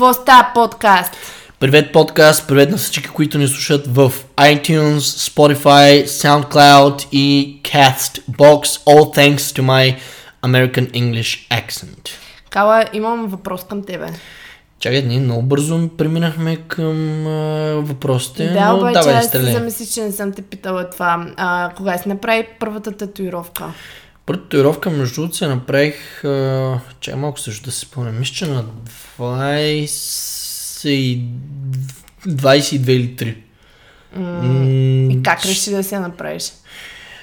Какво става подкаст? Привет подкаст, привет на всички, които ни слушат в iTunes, Spotify, SoundCloud и CastBox. All thanks to my American English accent. Кала, имам въпрос към тебе. Чакай, ние много бързо преминахме към а, въпросите, да, но обаче давай аз стреляй. замислих, че не съм те питала това. А, кога си направи първата татуировка? Първата татуировка, между другото, се направих, а, чакай малко също да се спомня, мисля, че на 20... и- 22 или 3. М, И как реши да се направиш?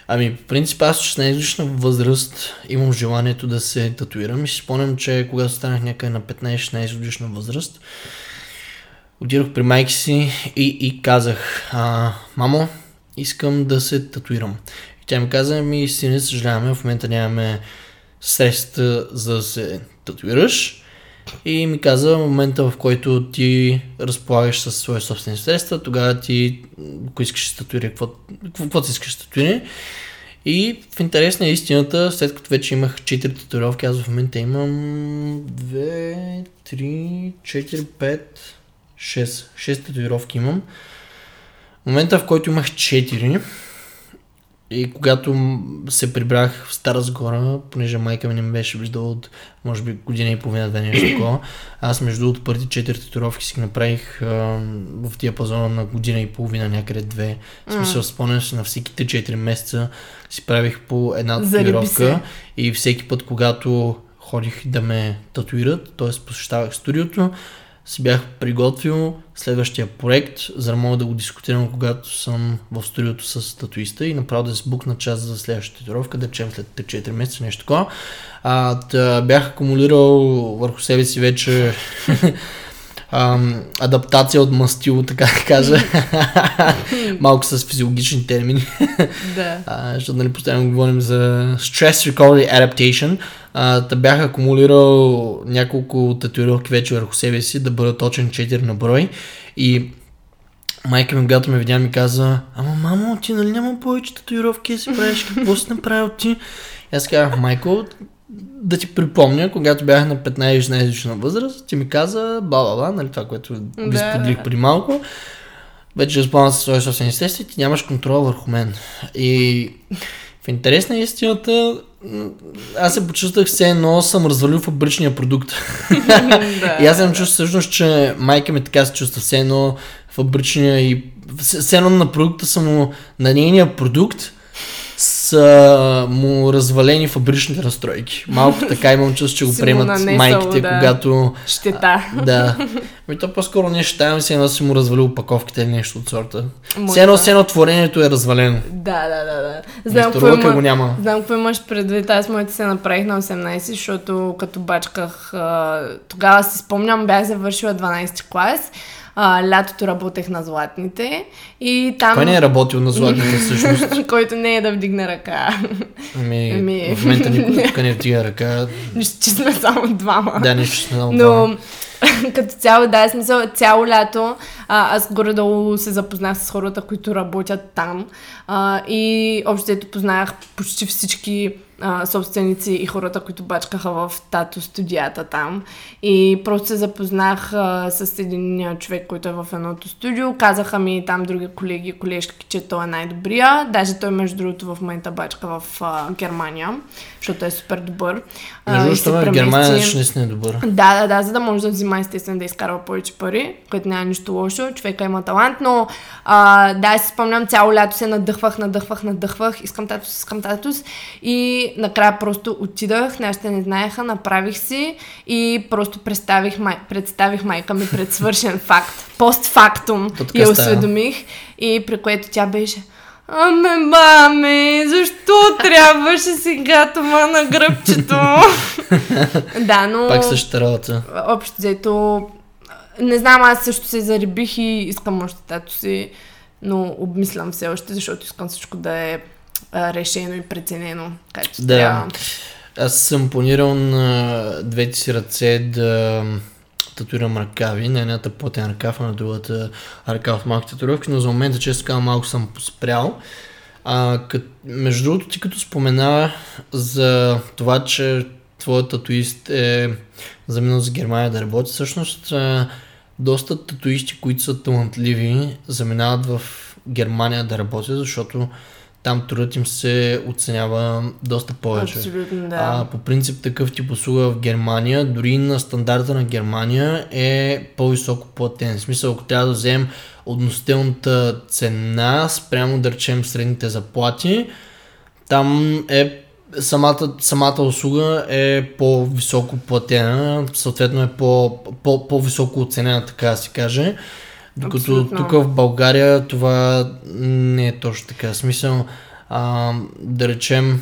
Ами, по принцип, аз от 16 годишна възраст имам желанието да се татуирам и си спомням, че когато станах някъде на 15-16 годишна възраст, отидох при майки си и, и казах, а, мамо, искам да се татуирам. Тя ми каза, ми сине, съжаляваме, в момента нямаме средства за да се татуираш. И ми каза, в момента в който ти разполагаш със свои собствени средства, тогава ти, ако искаш татуира, какво, какво, ти искаш татуира. И в интерес на истината, след като вече имах 4 татуировки, аз в момента имам 2, 3, 4, 5, 6. 6 татуировки имам. В момента, в който имах 4, и когато се прибрах в Стара Загора, понеже майка ми не ме беше виждала от, може би, година и половина, да нещо такова, аз между другото първите четири татуировки си направих а, в диапазона на година и половина, някъде две. В смисъл, спомням се на всеките 4 месеца си правих по една татуировка и всеки път, когато ходих да ме татуират, т.е. посещавах студиото, си бях приготвил следващия проект, за да мога да го дискутирам, когато съм в студиото с татуиста и направо да се букна час за следващата татуировка, да речем след 4 месеца, нещо такова. А, да, бях акумулирал върху себе си вече ам, адаптация от мастило, така да кажа. Малко с физиологични термини. Да. А, защото нали, постоянно говорим за Stress Recovery Adaptation. А, да бях акумулирал няколко татуировки вече върху себе си, да бъда точен 4 на брой. И майка ми, когато ме видя, ми каза, ама мамо, ти нали няма повече татуировки си правиш, какво си направил ти? И аз казах, майко, да ти припомня, когато бях на 15-16 годишна възраст, ти ми каза, бла-бла-бла, нали това, което ви Да. споделих преди малко. Вече разпълна със своя собствени средства и ти нямаш контрол върху мен. И в интерес на истината, аз се почувствах все едно съм развалил фабричния продукт. да. И аз съм чувствал всъщност, че майка ми така се чувства все едно фабричния и все едно на продукта са му, на нейния продукт са му развалени фабричните настройки. Малко така имам чувство, че го приемат нанесъл, майките, да. когато Щета. да. Ами то по-скоро не ще там си едно си му развалил опаковките или нещо от сорта. Все едно, да. все едно творението е развалено. Да, да, да, да. Знам какво, има, го няма. знам какво имаш предвид. Аз моите се направих на 18, защото като бачках, а, тогава си спомням, бях завършила 12 клас. А, лятото работех на златните и там... Кой не е работил на златните всъщност? който не е да вдигне ръка. Ами, Ами. в момента никой не вдига ръка. Нищо, че сме само двама. Да, нещо сме много двама. Но като цяло, да, смисъл, цяло лято а, аз горе-долу се запознах с хората, които работят там а, и общо познах почти всички а, собственици и хората, които бачкаха в тато студията там. И просто се запознах а, с един човек, който е в едното студио. Казаха ми там други колеги, колежки, че той е най-добрия. Даже той, между другото, в момента бачка в а, Германия, защото е супер добър. Между и другото, в Германия наистина е добър. да, да, да, за да може да взима естествено да изкарва повече пари, което няма нищо лошо, човека има талант, но а, да, си спомням цяло лято се надъхвах, надъхвах, надъхвах, искам татус, искам татус и накрая просто отидах, нашите не знаеха, направих си и просто представих, май, представих майка ми пред свършен факт, постфактум я осведомих и при което тя беше Аме, мами, защо трябваше сега това на гръбчето? да, но Пак същата работа. общо взето, не знам, аз също се зарибих и искам още тато си, но обмислям все още, защото искам всичко да е а, решено и преценено, както Да. трябва. Аз съм планирал на двете си ръце да татуирам ръкави, на едната плътен ръкав, а на другата ръка в малки татуировки, но за момента, често казвам, малко съм поспрял. А, кът, между другото, ти като спомена за това, че твоят татуист е заминал за Германия да работи. Всъщност, а, доста татуисти, които са талантливи, заминават в Германия да работят, защото там трудът им се оценява доста повече. Абсолютно, да. А, по принцип такъв тип услуга в Германия, дори на стандарта на Германия е по-високо платен. В смисъл, ако трябва да вземем относителната цена спрямо да речем средните заплати, там е самата, самата услуга е по-високо платена, съответно е по, по, по-високо оценена, така да се каже. Докато Абсолютно. тук в България това не е точно така. Смисъл, а, да речем,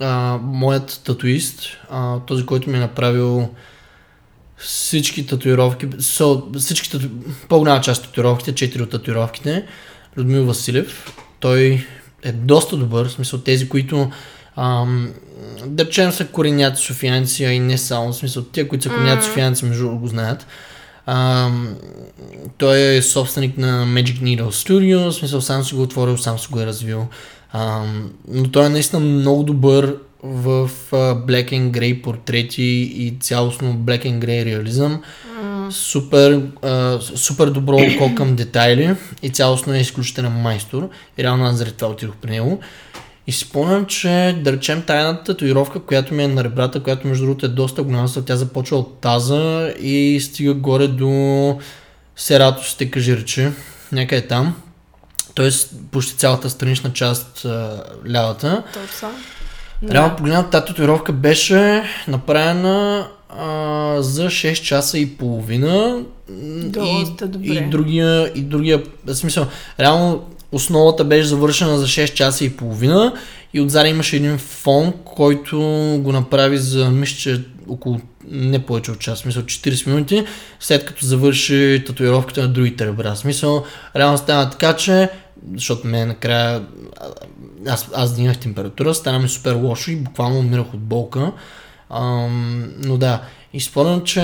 а, моят татуист, а, този, който ми е направил всички татуировки, со, всички тату... по-голяма част от татуировките, четири от татуировките, Людмил Василев, той е доста добър, в смисъл тези, които ам, да речем са кореняци софиянци, а и не само, в смисъл тия, които са кореняци софиянци, между другото го знаят. Той е собственик на Magic Needle Studio, в смисъл сам си го отворил, сам си го е развил. Ам, но той е наистина много добър в а, Black and Grey портрети и цялостно Black and Grey реализъм. Супер, а, супер добро око към детайли и цялостно е изключителен майстор. И реално аз заради това отидох при него. И си спомням, че да речем тайната татуировка, която ми е на ребрата, която между другото е доста голяма, тя започва от таза и стига горе до Сератосите, кажи рече, някъде там. Тоест почти цялата странична част, лявата. Точно. Реално погледнато тази татуировка беше направена а, за 6 часа и половина. Доста и, добре. и другия, и другия, в смисъл, реално основата беше завършена за 6 часа и половина и отзади имаше един фон, който го направи за, мисля, че около не повече от час, смисъл 40 минути, след като завърши татуировката на другите ребра. Смисъл, реално стана така, че защото мен накрая аз, аз дигнах температура, стана ми супер лошо и буквално умирах от болка. Ам, но да, и спомням, че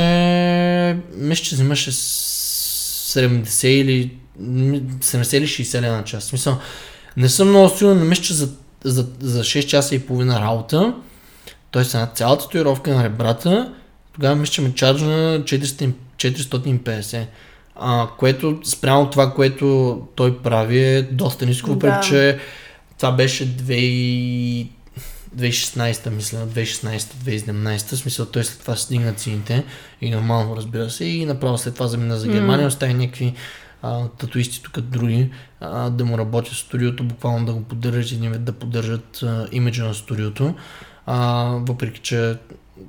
мисля, че взимаше с 70 или 70 или 60 лена на час. В Смисъл, не съм много сигурен, но мисля, че за, за, за 6 часа и половина работа, т.е. на цялата татуировка на ребрата, тогава мисля, че ме чарджа 400, 450. А, което спрямо това, което той прави е доста ниско, въпреки Да. че това беше 2000 2016, мисля, 2016-2017, в смисъл той след това стигна цените и нормално разбира се и направо след това замина за Германия, остави някакви а, татуисти тук други а, да му работят в студиото, буквално да го поддържат и да поддържат а, имиджа на студиото, а, въпреки че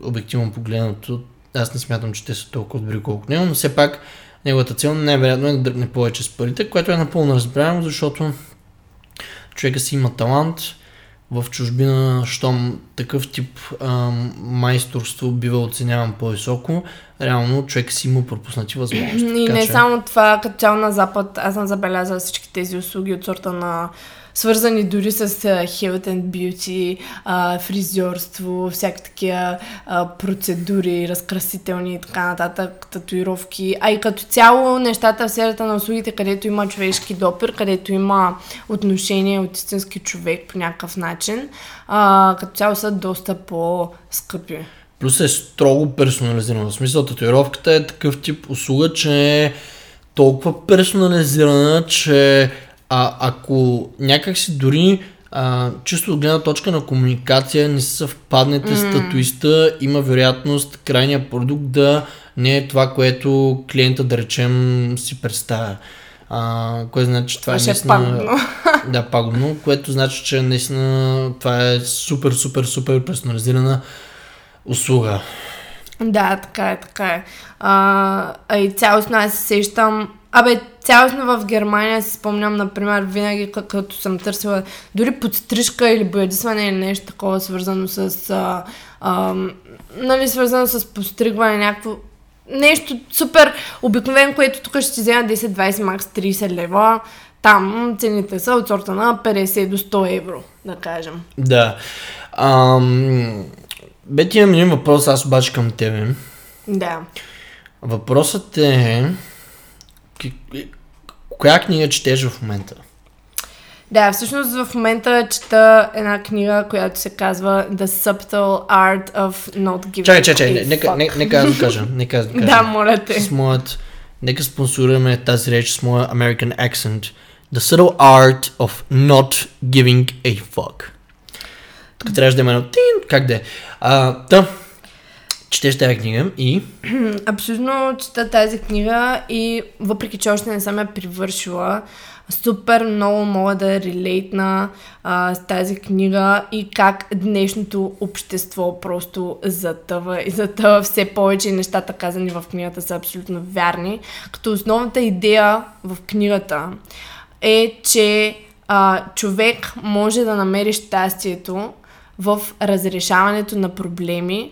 обективно погледнато аз не смятам, че те са толкова добри колкото него, но все пак неговата цел най-вероятно е да дръпне повече с парите, което е напълно разбираемо, защото човека си има талант, в чужбина, щом такъв тип а, майсторство бива оценяван по-високо, реално човек си има пропуснати възможности. И Така не че- само това, като цяло на Запад, аз съм забелязала всички тези услуги от сорта на свързани дори с health and beauty, а, фризьорство, всякакви такива а, процедури, разкрасителни и така нататък, татуировки, а и като цяло нещата в сферата на услугите, където има човешки допир, където има отношение от истински човек по някакъв начин, а, като цяло са доста по-скъпи. Плюс е строго персонализирано. В смисъл, татуировката е такъв тип услуга, че е толкова персонализирана, че а, ако някакси дори а, чисто от гледна точка на комуникация не се съвпаднете с татуиста, има вероятност крайният продукт да не е това, което клиента, да речем, си представя. А, което значи, че това е наистина... пагубно. Да, пагубно, което значи, че наистина това е супер, супер, супер персонализирана услуга. Да, така е, така е. А, а и цялостно аз се сещам. Абе, цялостно в Германия си спомням, например, винаги като съм търсила дори подстрижка или боядисване или нещо такова свързано с а, а, нали, свързано с постригване, някакво нещо супер обикновено, което тук ще ти взема 10, 20, макс 30 лева. Там цените са от сорта на 50 до 100 евро, да кажем. Да. Ам... Бети, имам един въпрос, аз обаче към тебе. Да. Въпросът е... Коя книга четеш в момента? Да, всъщност в момента чета една книга, която се казва The Subtle Art of Not Giving Чакай, чакай, чакай, нека, нека, нека аз да кажа. Нека аз да кажа. Да, моля те. С моят... Нека спонсорираме тази реч с моя American accent. The subtle art of not giving a fuck. Тук трябваше да има едно тин, как да е. А, Та, четеш тази книга и... Абсолютно чета тази книга и въпреки, че още не съм я привършила, супер много мога да релейтна а, с тази книга и как днешното общество просто затъва и затъва все повече нещата казани в книгата са абсолютно вярни. Като основната идея в книгата е, че а, човек може да намери щастието в разрешаването на проблеми,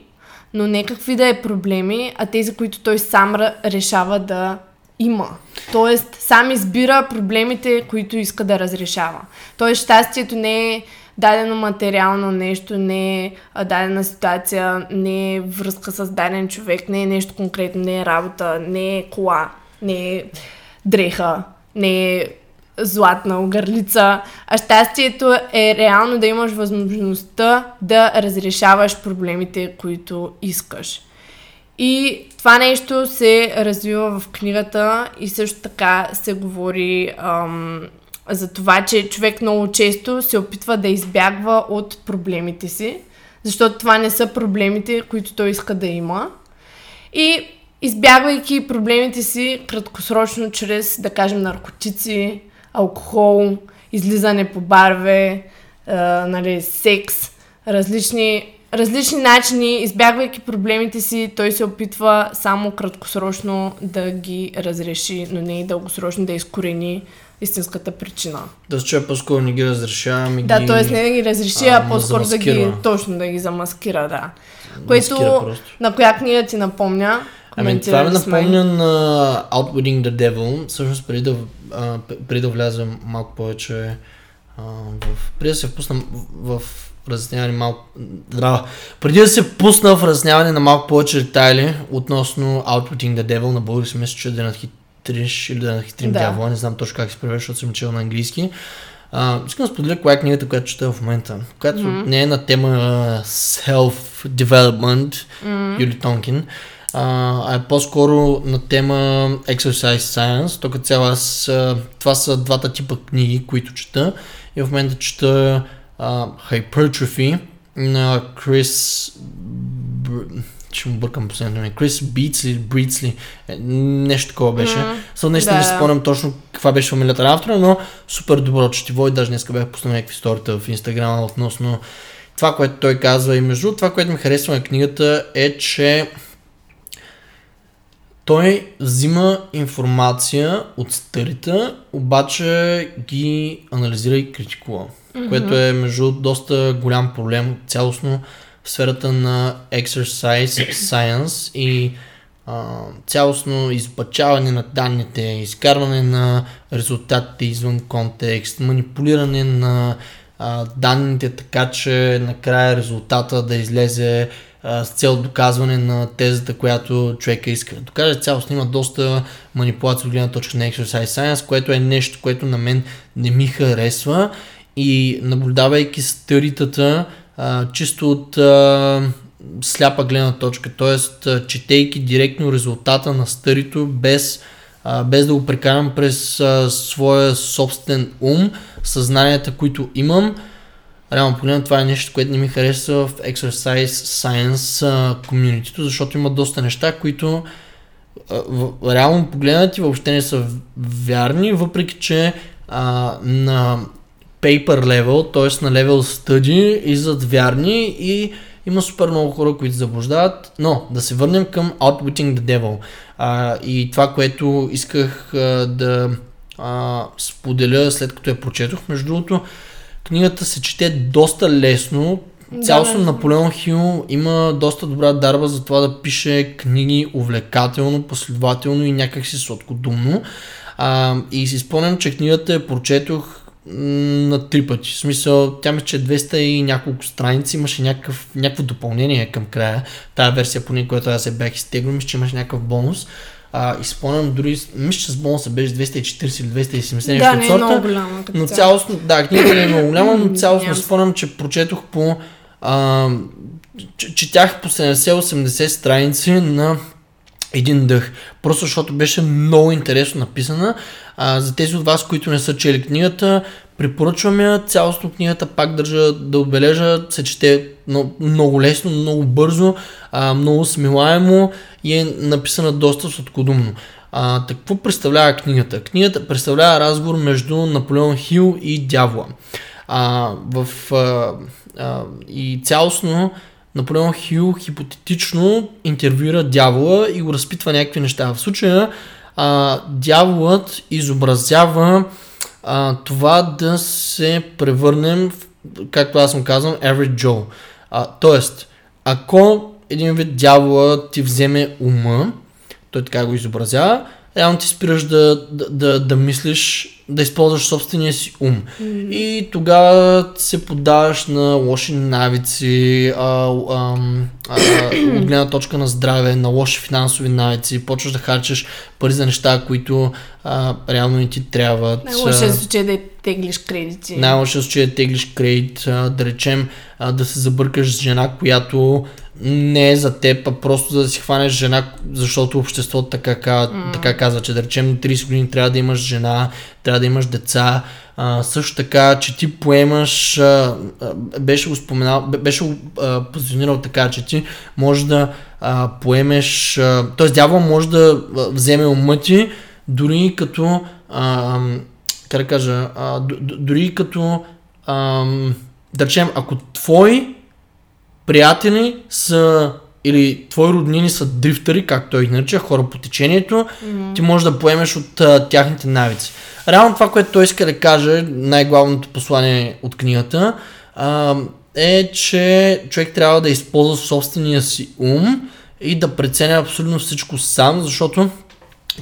но не какви да е проблеми, а тези, които той сам решава да има. Тоест, сам избира проблемите, които иска да разрешава. Тоест, щастието не е дадено материално нещо, не е дадена ситуация, не е връзка с даден човек, не е нещо конкретно, не е работа, не е кола, не е дреха, не е златна огърлица, а щастието е реално да имаш възможността да разрешаваш проблемите, които искаш. И това нещо се развива в книгата и също така се говори ам, за това, че човек много често се опитва да избягва от проблемите си, защото това не са проблемите, които той иска да има. И избягвайки проблемите си краткосрочно чрез, да кажем, наркотици, алкохол, излизане по барове, а, нали, секс, различни, различни начини, избягвайки проблемите си, той се опитва само краткосрочно да ги разреши, но не и дългосрочно да изкорени истинската причина. Да чуя по-скоро не ги разрешавам и Да, ги... т.е. не да ги разреши, а, а, по-скоро да ги, точно да ги замаскира, да. Което, просто. на коя книга ти напомня? Ами това ме напомня на Outwitting the Devil, всъщност преди да, а, преди да вляза малко повече а, в... Преди да се впусна в, в разясняване малко... Да, преди да се пусна в разясняване на малко повече детайли относно Outwitting the Devil на български, мисля, че да надхитриш или да надхитрим Да. дявола, не знам точно как се превежда, защото съм чел на английски. А, искам да споделя коя е книгата, която чета в момента, която Мгм. не е на тема self-development, Юли Тонкин, а, а е по-скоро на тема Exercise Science. То като цяло аз, това са двата типа книги, които чета. И в момента чета а, Hypertrophy на Крис... Ще му бъркам последното име. Крис Битсли, Бритсли, е, нещо такова беше. М, Също наистина да, не спомням точно каква беше фамилията на автора, но супер добро четиво и даже днес бях пуснал някакви сторията в Инстаграма относно това, което той казва. И между това, което ми харесва на книгата е, че той взима информация от старите, обаче ги анализира и критикува. Mm-hmm. Което е между доста голям проблем цялостно в сферата на exercise science и а, цялостно избачаване на данните, изкарване на резултатите извън контекст, манипулиране на а, данните така, че накрая резултата да излезе с цел доказване на тезата, която човека иска да докаже. Цялостно има доста манипулация от гледна точка на Exercise Science, което е нещо, което на мен не ми харесва и наблюдавайки старитата, а, чисто от а, сляпа гледна точка, т.е. четейки директно резултата на старито без, без да го прекарам през а, своя собствен ум, съзнанията, които имам. Реално погледно това е нещо, което не ми харесва в Exercise Science комьюнитито, защото има доста неща, които реално погледнати въобще не са вярни, въпреки че а, на paper level, т.е. на level study, излизат вярни и има супер много хора, които заблуждават, но да се върнем към Outwitting the Devil. А, и това, което исках а, да а, споделя след като я прочетох, между другото, книгата се чете доста лесно. Цялостно Да. Наполеон Хил има доста добра дарба за това да пише книги увлекателно, последователно и някакси сладкодумно. А, и си спомням, че книгата я прочетох на три пъти. В смисъл, тя ми че 200 и няколко страници, имаше някакъв, някакво допълнение към края. Тая версия, поне която аз се бях изтеглил, мисля, че имаше някакъв бонус. А, и спомням дори, мисля, че с бонуса беше 240 или 270 Да, нещо не от е сорта. много голяма. Но цяло. цялостно, да, книгата не е много голяма, но цялостно спомням, че прочетох по... А, четях по 70-80 страници на един дъх. Просто защото беше много интересно написана. А, за тези от вас, които не са чели книгата, препоръчвам я. Цялостно книгата пак държа да отбележа, се чете много, лесно, много бързо, много смилаемо и е написана доста сладкодумно. А, так, какво представлява книгата? Книгата представлява разговор между Наполеон Хил и дявола. А, в, а, а, и цялостно Наполеон Хил хипотетично интервюира дявола и го разпитва някакви неща. В случая а, дяволът изобразява а, това да се превърнем, в, както аз му казвам, average Joe. А, тоест, ако един вид дявола ти вземе ума, той така го изобразява, реално ти спираш да, да, да, да мислиш, да използваш собствения си ум. И тогава се подаваш на лоши навици, а, а, а, от гледна точка на здраве, на лоши финансови навици, почваш да харчиш пари за неща, които а, реално не ти трябват. Най-лошия случай е да теглиш кредити. най-лошия случай е да теглиш кредит, а, да речем а, да се забъркаш с жена, която не е за теб, а просто да си хванеш жена, защото обществото така, ка- така казва, че да речем на 30 години трябва да имаш жена, трябва да имаш деца. А, също така, че ти поемаш, а, а, беше го споменал, бе- беше го а, позиционирал така, че ти може да а, поемеш, а, т.е. дявол може да а, вземе ума ти, дори като а, как да кажа, а, дори като, ам, да речем, ако твои приятели са или твои роднини са дрифтери, както той ги нарича, хора по течението, ти можеш да поемеш от а, тяхните навици. Реално това, което той иска да каже, най-главното послание от книгата, а, е, че човек трябва да използва собствения си ум и да преценя абсолютно всичко сам, защото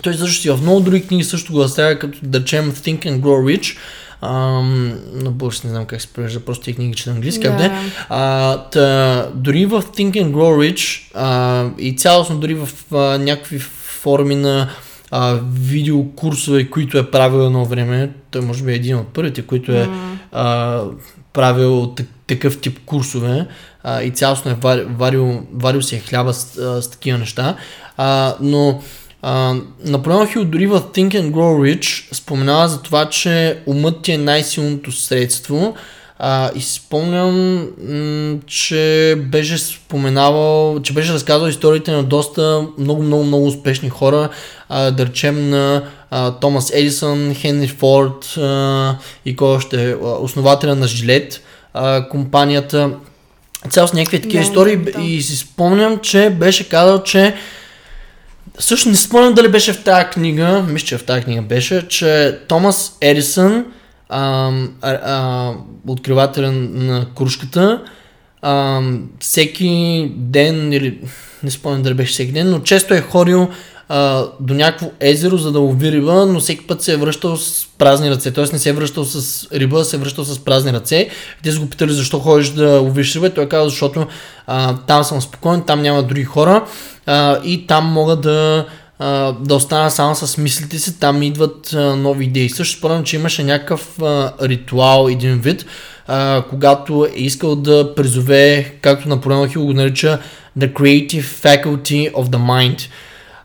той също и в много други книги също го разставя, като да речем Think and Grow Rich. Ам, на български не знам как се превежда, просто тези книги че на английски. Да. Да. А, та, дори в Think and Grow Rich а, и цялостно дори в а, някакви форми на а, видеокурсове, които е правил едно време, той може би е един от първите, които е а, правил так- такъв тип курсове а, и цялостно е варил, варил, варил си е хляба с, а, с такива неща. А, но Наполеон Хил дори в Think and Grow Rich споменава за това, че умът ти е най-силното средство а, и спомням, м- че беше споменавал, че беше разказал историите на доста много, много, много успешни хора, а, да речем на а, Томас Едисън, Хенри Форд а, и кой още, основателя на Жилет, а, компанията. Цялост някакви такива Да, истории да. и си спомням, че беше казал, че Също не спомням дали беше в тази книга, мисля, че в тази книга беше, че Томас Едисън, а, а, откривателя на кружката, ам, всеки ден, или не спомням дали беше всеки ден, но често е ходил а, до някакво езеро, за да лови риба, но всеки път се е връщал с празни ръце. Т.е. не се е връщал с риба, се е връщал с празни ръце. Те са го питали защо ходиш да ловиш риба. Той каза, защото а, там съм спокоен, там няма други хора а, и там мога да, а, да остана само с мислите си, там идват а, нови идеи. Също спомням, че имаше някакъв а, ритуал, един вид, а, когато е искал да призове, както Наполеон Хил го нарича, The Creative Faculty of the Mind.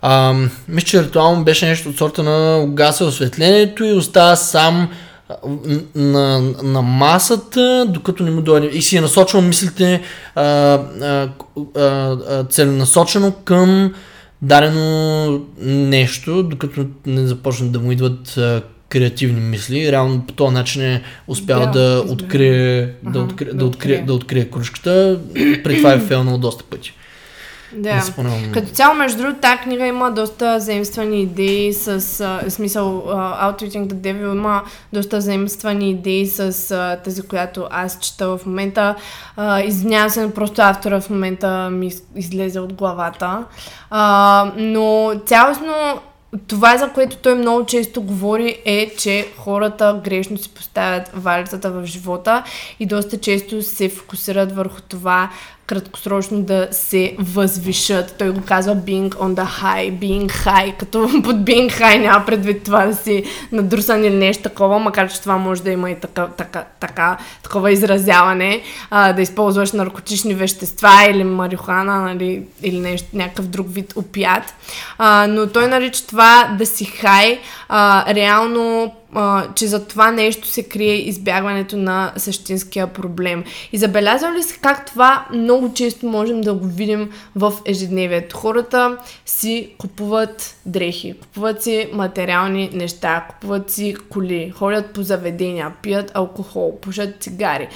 А, мисля, че ритуално беше нещо от сорта на угася осветлението и остава сам на, на масата, докато не му дойде. И си е насочвал мислите а, а, а, целенасочено към дадено нещо, докато не започнат да му идват а, креативни мисли. Реално по този начин е успял Да, да, открие, да, Аха, открие, да да, открие. да открие кружката. При това е фейлнал доста пъти. Да. Не си спомням. Като цяло, между другото, тази книга има доста заимствани идеи с а, смисъл а, Outwitting the Devil има доста заимствани идеи с а, тази, която аз чета в момента. А, извинявам се, просто автора в момента ми из- излезе от главата. А, но цялостно това, за което той много често говори, е, че хората грешно си поставят валицата в живота и доста често се фокусират върху това краткосрочно да се възвишат. Той го казва being on the high, being high, като под being high няма предвид това да си надрусан или нещо такова, макар че това може да има и така, така, така такова изразяване, а, да използваш наркотични вещества или марихуана, нали, или нещо, някакъв друг вид опият. А, но той нарича това да си хай, а, реално а, че за това нещо се крие избягването на същинския проблем. И забелязвам ли се как това много често можем да го видим в ежедневието? Хората си купуват дрехи, купуват си материални неща, купуват си коли, ходят по заведения, пият алкохол, пушат цигари.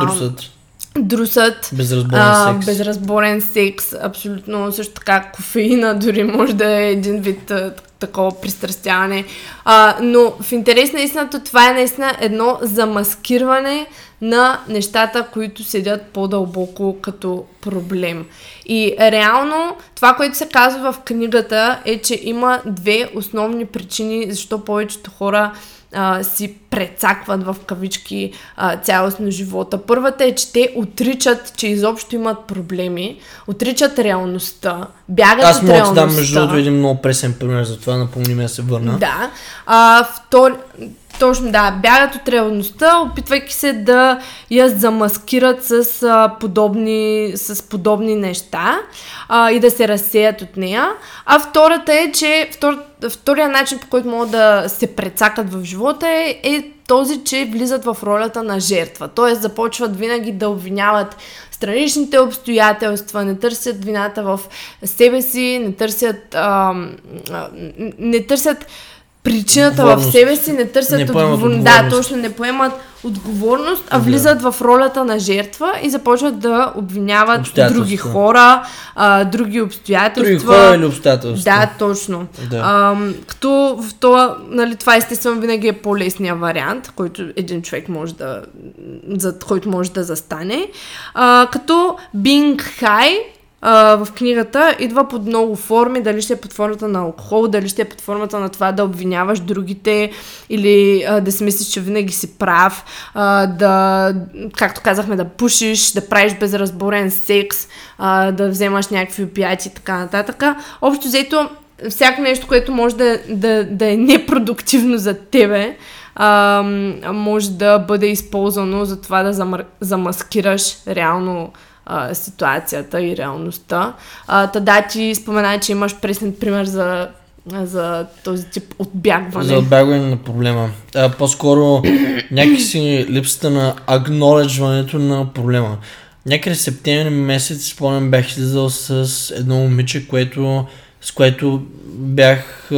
Друсът. Друсът, Безразборен а, секс. безразборен секс, абсолютно също така кофеина дори може да е един вид такова пристрастяване. А, но в интерес на истината това е наистина едно замаскирване на нещата, които седят по-дълбоко като проблем. И реално това, което се казва в книгата е, че има две основни причини, защо повечето хора а, си прецакват в кавички а, цялостно живота. Първата е, че те отричат, че изобщо имат проблеми, отричат реалността, бягат Аз от мога да реалността. дам между другото един много пресен пример за това, напомни ме да се върна. Да. А, втор... Точно, да. Бягат от реалността, опитвайки се да я замаскират с, а, подобни, с подобни неща а, и да се разсеят от нея. А втората е, че втор... втория начин, по който могат да се прецакат в живота е, е този, че влизат в ролята на жертва. Тоест започват винаги да обвиняват страничните обстоятелства, не търсят вината в себе си, не търсят, а, а, не търсят причината в себе си, не търсят Не отговорност. Да, точно, не поемат отговорност, а Да. влизат в ролята на жертва и започват да обвиняват други хора, а, други обстоятелства. Други хора или обстоятелства. Да, точно. Да. Ам, като в това, нали, това естествено винаги е по-лесният вариант, който един човек може да, за който може да застане. А, като being high а, в книгата идва под много форми, дали ще е под формата на алкохол, дали ще е под формата на това да обвиняваш другите или а, да си мислиш, че винаги си прав, а, да, както казахме, да пушиш, да правиш безразборен секс, а, да вземаш някакви опияти и така нататък. Общо взето, всяко нещо, което може да, да, да е непродуктивно за тебе, а, може да бъде използвано за това да замър... замаскираш реално а, ситуацията и реалността. А, та да, ти спомена, че имаш пресен пример за, за този тип отбягване. За отбягване на проблема. А, по-скоро някакси липсата на агноледжването на проблема. Някъде септември месец, спомням, бях излизал с едно момиче, което, с което бях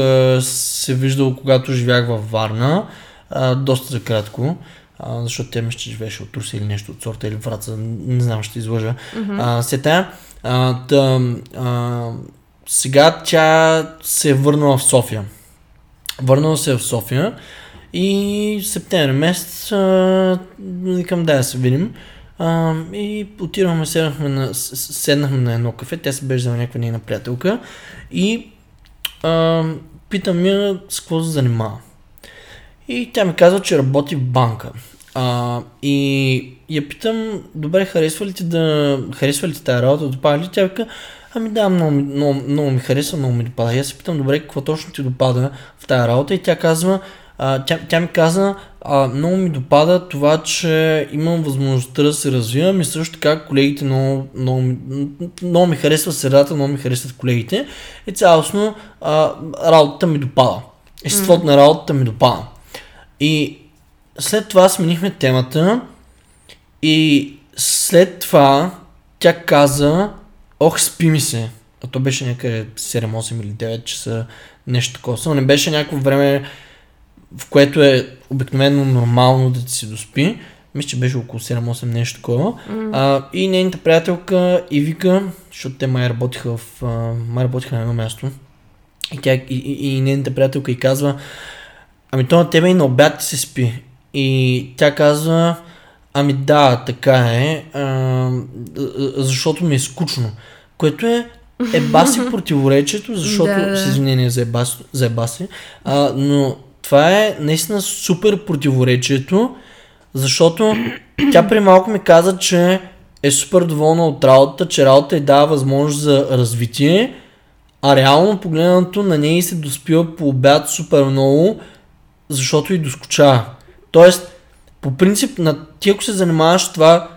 се виждал, когато живях във Варна, а, доста за кратко. А, защото тя мисля, че живееше от Руси или нещо от сорта или Враца, не знам, ще излъжа. Mm-hmm. А, сета, а, та, а, сега тя се е върнала в София. Върнала се в София и в септември месец а, викам да, да се видим. А, и отидохме, седнахме на, седнахме на едно кафе, тя се беше взела някаква нейна приятелка и а, питам я с какво се занимава. И тя ми казва, че работи в банка. А, и я питам, добре, харесва ли ти да... Харесва ли ти тази работа? Допада ли? Тя вика, ами да, много, много, много ми харесва, много ми допада. И аз се питам, добре, какво точно ти допада в тази работа? И тя казва, а, тя, тя ми каза, а, много ми допада това, че имам възможността да се развивам и също така колегите много, много, много ми харесва средата, много ми харесват колегите и цялостно а, работата ми допада. Естеството на работата ми допада. И след това сменихме темата и след това тя каза, ох, спи ми се. А то беше някъде 7, 8 или 9 часа, нещо такова. Само не беше някакво време, в което е обикновено нормално да ти се доспи. Мисля, че беше около 7-8 нещо такова. Mm. А, и нейната приятелка и вика, защото те май работиха, в, май работиха на едно място. И, тя, и, и, и нейната приятелка и казва, ами то на тебе и на обяд ти се спи. И тя казва, ами да, така е, а, защото ми е скучно. Което е е баси противоречието, защото, Да, да. с извинение за ебаси, за ебаси а, но това е наистина супер противоречието, защото тя при малко ми каза, че е супер доволна от работата, че работа й дава възможност за развитие, а реално погледнато на нея се доспива по обяд супер много, защото и доскочава. Тоест, по принцип, на ти ако се занимаваш с това,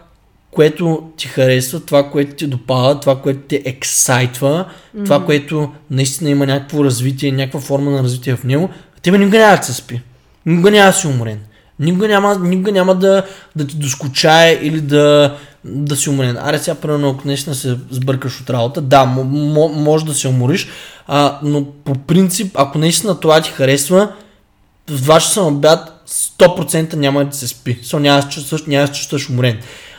което ти харесва, това, което ти допада, това, което те ексайтва, mm-hmm. това, което наистина има някакво развитие, някаква форма на развитие в него, тебе никога няма да се спи. Никога няма да си уморен. Никога няма, никога няма да, да ти доскочае или да, да си уморен. Аре сега, примерно, ако наистина се сбъркаш от работа, да, м- м- може да се умориш, а, но по принцип, ако наистина това ти харесва, в 2 часа на обяд 100% няма да се спи. Со няма да се чувстваш, няма да се чувстваш уморен.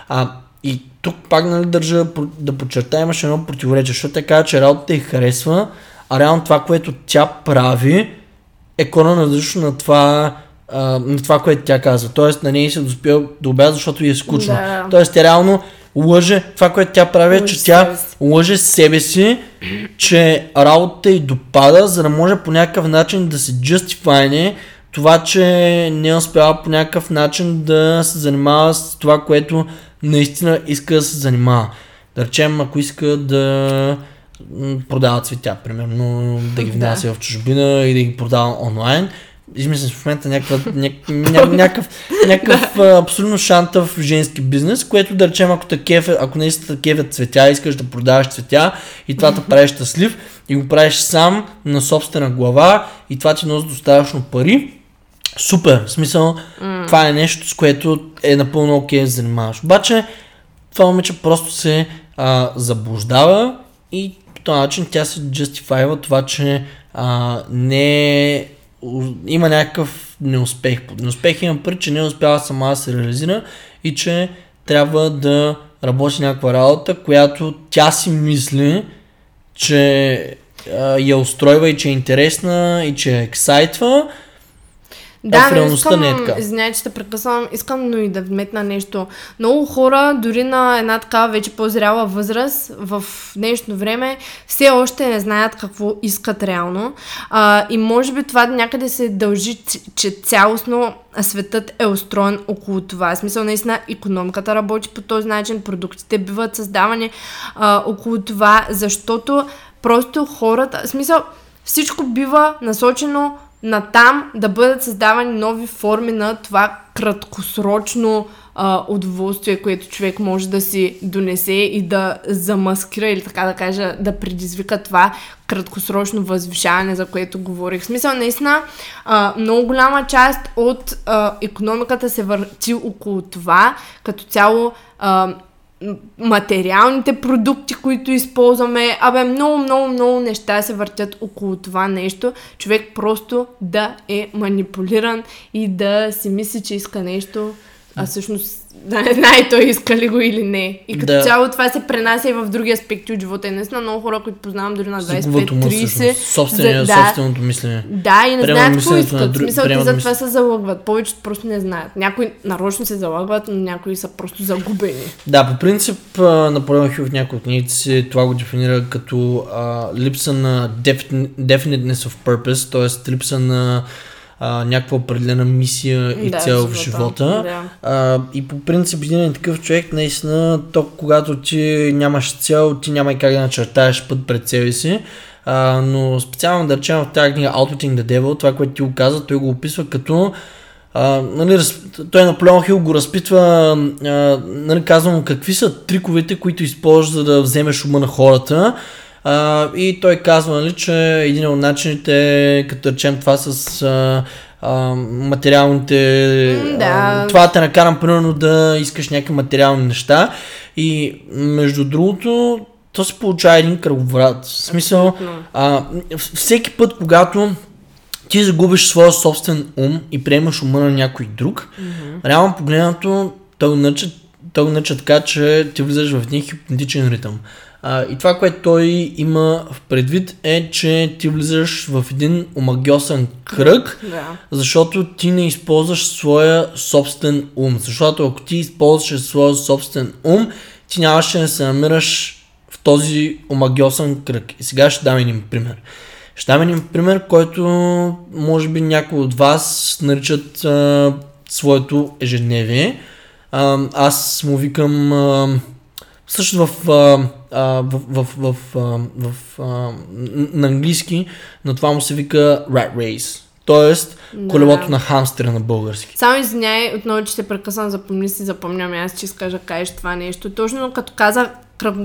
А, и тук пак нали, държа да подчертая, имаше едно противоречие, защото те казва, че работата й харесва, а реално това, което тя прави, е различно на това, а, на това, което тя казва. Тоест на нея се доспива до обяд, защото й е скучно. Да. Тоест тя реално лъже, това, което тя прави, е, че тя лъже себе си, че работата й допада, за да може по някакъв начин да се justify това, че не е успява по някакъв начин да се занимава с това, което наистина иска да се занимава. Да речем, ако иска да продава цветя, примерно, да ги Да. внася в чужбина и да ги продава онлайн. Измислям си в момента някаква, ня, ня, някакъв, някакъв абсолютно шантав женски бизнес, което да речем, ако, такев, ако наистина такива цветя, искаш да продаваш цветя и това те прави щастлив и го правиш сам на собствена глава и това ти носи достатъчно пари, супер, в смисъл, mm. това е нещо, с което е напълно окей да се занимаваш. Обаче, това момиче просто се а, заблуждава и по този начин тя се justifyва това, че а, не е- има някакъв неуспех. Неуспех има пред, че не е успяла сама да се реализира и че трябва да работи някаква работа, която тя си мисли, че а, я устройва и че е интересна и че е ексайтва, Да, в но реалността искам, не е така. Извинявай, че те прекъсвам, искам но и да вметна нещо. Много хора, дори на една такава вече по-зряла възраст, в днешно време, все още не знаят какво искат реално. А, и може би това някъде се дължи, че- че цялостно светът е устроен около това. В смисъл, наистина, економиката работи по този начин, продуктите биват създавани а, около това, защото просто хората, в смисъл, всичко бива насочено на там да бъдат създавани нови форми на това краткосрочно а, удоволствие, което човек може да си донесе и да замаскира или така да кажа, да предизвика това краткосрочно възвишаване, за което говорих. В смисъл, наистина, а, много голяма част от а, економиката се върти около това, като цяло а, материалните продукти, които използваме. Абе, много, много, много неща се въртят около това нещо. Човек просто да е манипулиран и да си мисли, че иска нещо, а всъщност да не знае той иска ли го или не. И като Да. цяло това се пренася и в други аспекти от живота. И наистина много хора, които познавам дори на загубват ума 25-30. всъщност, собствения, за- собственото мислене. да, и не Приемат знаят какво на искат. В друг- смисъл, те за това се залъгват. Повечето просто не знаят. Някои нарочно се залъгват, но някои са просто загубени. Да, по принцип Хил в някои от книгите си това го дефинира като а, липса на defin- definiteness of purpose, т.е. липса на а, някаква определена мисия и Да, цел в живота. живота. Да. А, и по принцип един е такъв човек, наистина, то когато ти нямаш цел, ти няма и как да начертаеш път пред себе си. А, но специално да речем в тази книга Outwitting the Devil, това, което ти го каза, той го описва като а, нали, той Наполеон Хил го разпитва, а, нали, казва му какви са триковете, които използваш за да вземеш ума на хората. А, и той казва, нали, че един от начините е, като речем това с а, а, материалните... Да. А, това те накарам примерно да искаш някакви материални неща. И между другото, то се получава един кръговрат. В смисъл, а, всеки път, когато ти загубиш своя собствен ум и приемаш ума на някой друг, mm-hmm. реално погледнато, той нарича, той така, че ти влизаш в един хипнотичен ритъм. А, и това, което той има в предвид е, че ти влизаш в един омагиосен кръг, Да. защото ти не използваш своя собствен ум. Защото ако ти използваш своя собствен ум, ти нямаше да се намираш в този омагиосен кръг. И сега ще дам един пример. Ще дам един пример, който може би някои от вас наричат а, своето ежедневие. А, аз му викам а, Също в, а, а, в, в, в, а, в а, на английски на това му се вика rat race. Тоест, Да. колелото на хамстера на български. Само извиняй, отново, че те прекъсвам, запомни си, запомням аз, че искаш да кажеш това нещо. Точно като каза, кръг,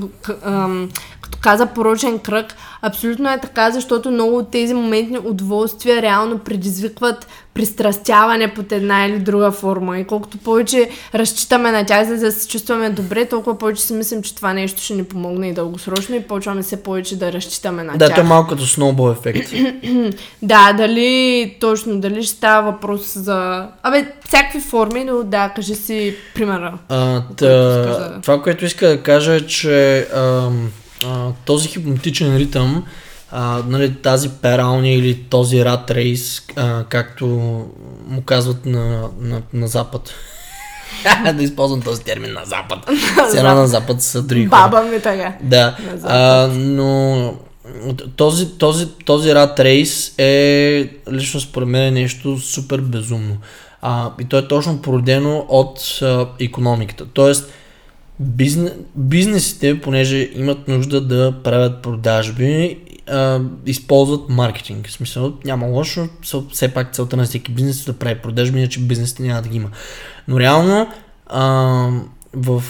като каза порочен кръг, абсолютно е така, защото много от тези моментни удоволствия реално предизвикват пристрастяване под една или друга форма. И колкото повече разчитаме на тях, за да се чувстваме добре, толкова повече си мислим, че това нещо ще ни помогне и дългосрочно и почваме все повече да разчитаме на Да, тях. то е малко като сноубол ефект. Да, дали точно, дали ще става въпрос за... Абе, всякакви форми, но да, кажи си примера. А, та, да- това, което иска да кажа е, че ам, а, този хипнотичен ритъм, а, нали, тази пералня или този рат рейс, а, както му казват на, на, на Запад. да използвам този термин на Запад. Сега на Запад са други хора. Баба ми така. Да, а, но този, този, този рад рейс е лично според мен е нещо супер безумно. А, и то е точно породено от а, економиката. Тоест, бизнес, бизнесите, понеже имат нужда да правят продажби, а, използват маркетинг. В смисъл, няма лошо, все- пак целта на всеки бизнес е да прави продажби, иначе бизнесите няма да ги има. Но реално а, в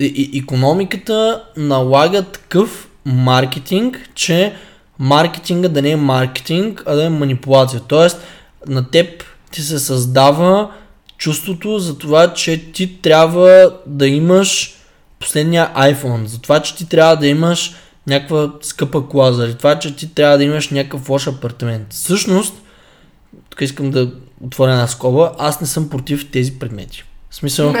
и, економиката налага такъв маркетинг, че маркетинга да не е маркетинг, а да е манипулация. Тоест, на теб ти се създава чувството за това, че ти трябва да имаш последния iPhone, за това, че ти трябва да имаш някаква скъпа кола, за това, че ти трябва да имаш някакъв лош апартамент. Всъщност, тук искам да отворя една скоба, аз не съм против тези предмети. В смисъл,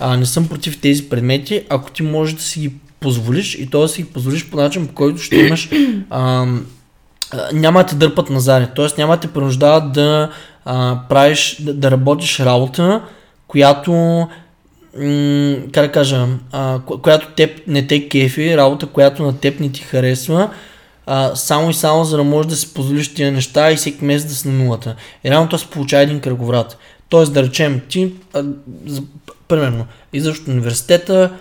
а, не съм против тези предмети, ако ти можеш да си ги позволиш и то да си ги позволиш по начин, по който ще имаш а, няма да те дърпат назад, т.е. няма да те принуждават да а, правиш, да, да работиш работа, която м- как кажа, а, ко- която теб не те кефи, работа, която на теб не ти харесва, а, само и само за да можеш да си позволиш тия неща и всеки месец да си на нулата. И реално то се получава един кръговрат. Тоест да речем, ти, а, за, примерно, излизаш от университета,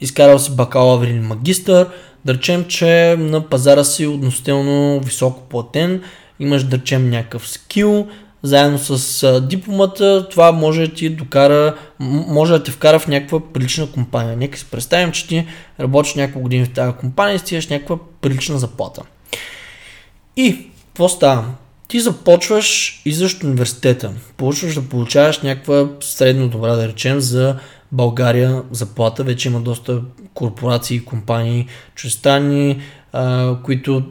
изкарал си бакалавър или магистър, да речем, че на пазара си относително високо платен, имаш да речем някакъв скил, заедно с дипломата, това може да ти докара, може да те вкара в някаква прилична компания. Нека си представим, че ти работиш няколко години в тази компания и стигаш някаква прилична заплата. И, какво става? Ти започваш и защо университета. Почваш да получаваш някаква средно добра, да речем, за България заплата. Вече има доста корпорации компании чуждестранни, а, които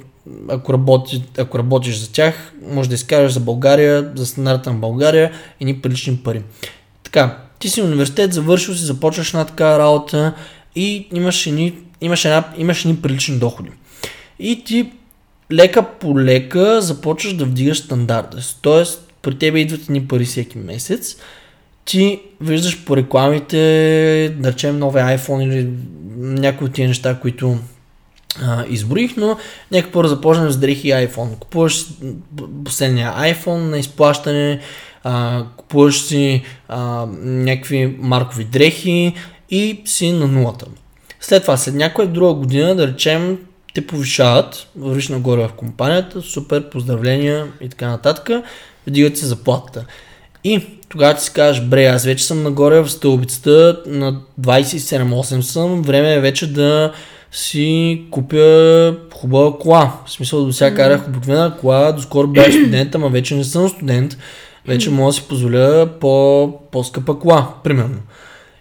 ако, работи, ако работиш за тях, може да изкараш за България, за стандарта на България и ни прилични пари. Така, ти си университет, завършил си, започваш една такава работа и имаш едни, имаш, една, имаш едни прилични доходи. И ти лека по лека започваш да вдигаш стандарта. си. Тоест, при тебе идват едни пари всеки месец. Ти виждаш по рекламите, да речем, нови iPhone или някои от тия неща, които а, изброих, но нека първо започнем с дрехи и iPhone. Купуваш последния iPhone на изплащане, а, купуваш си а, някакви маркови дрехи и си на нулата. След това, след някоя друга година, да речем, те повишават, вървиш нагоре в компанията, супер, поздравления и така нататък, вдигат се заплатата. И тогава ти си кажеш, бре, аз вече съм нагоре в стълбицата, на 27-8 съм, време е вече да си купя хубава кола. В смисъл до сега карах обикновена кола, доскоро бях студент, ама вече не съм студент. Вече мога да си позволя по, по-скъпа кола, примерно.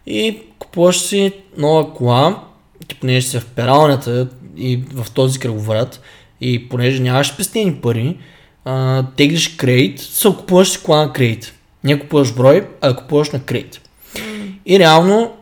И купуваш си нова кола, ти понеже си в пералнята и в този кръговрат, и понеже нямаш спестени пари, а, теглиш кредит, се купуваш си кола на кредит. Не купуваш брой, а купуваш на кредит. И реално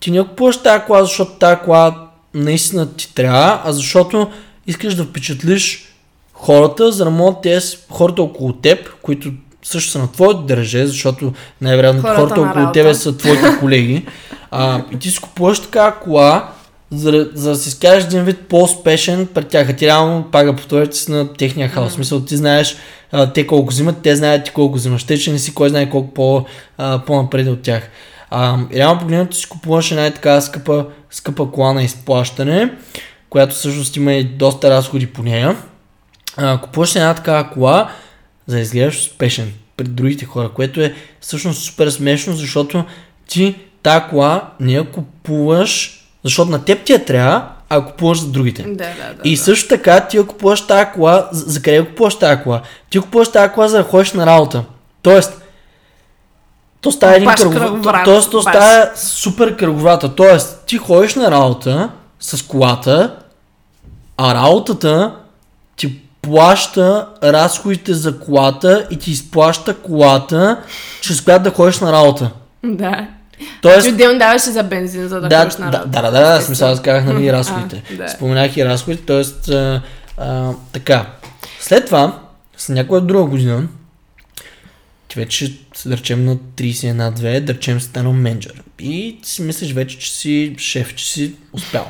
ти не купуваш тази кола, защото тази кола наистина ти трябва, а защото искаш да впечатлиш хората, за да могат те с- хората около теб, които също са на твоето държе, защото най-вероятно Хората хората, около тебе са твоите колеги. А, и ти си купуваш такава кола, за, да- за да си скажеш един вид по-успешен пред тях. А ти реално пак да повторят си на техния хаос. В смисъл, ти знаеш а, те колко взимат, те знаят ти колко взимаш. Те, че не си кой знае колко по, а, по-напред от тях. А, реално погледнато си купуваш една така скъпа, скъпа кола на изплащане, която всъщност има и доста разходи по нея. А, купуваш една такава кола, за да изгледаш успешен пред другите хора, което е всъщност супер смешно, защото ти тази кола не я купуваш, защото на теб ти я трябва, а купуваш за другите. Да, да, да. И също така ти я купуваш тази кола, за, за къде я купуваш тази кола? Ти я купуваш тази кола за да ходиш на работа. Тоест, то става един кръговрат, Тоест, то става супер кръговрата. Тоест, ти ходиш на работа с колата, а работата ти плаща разходите за колата и ти изплаща колата, чрез която да ходиш на работа. Да. Тоест, Ти отделно даваше за бензин, за да, да, ходиш на да, работа. да, да, да, да, смисъл, аз казах нали, и А, разходите. да. Споменах и разходите, т.е. Така. След това, с някоя друга година, ти вече, да речем на 31-2, да речем станал менеджер. И си мислиш вече, че си шеф, че си успял.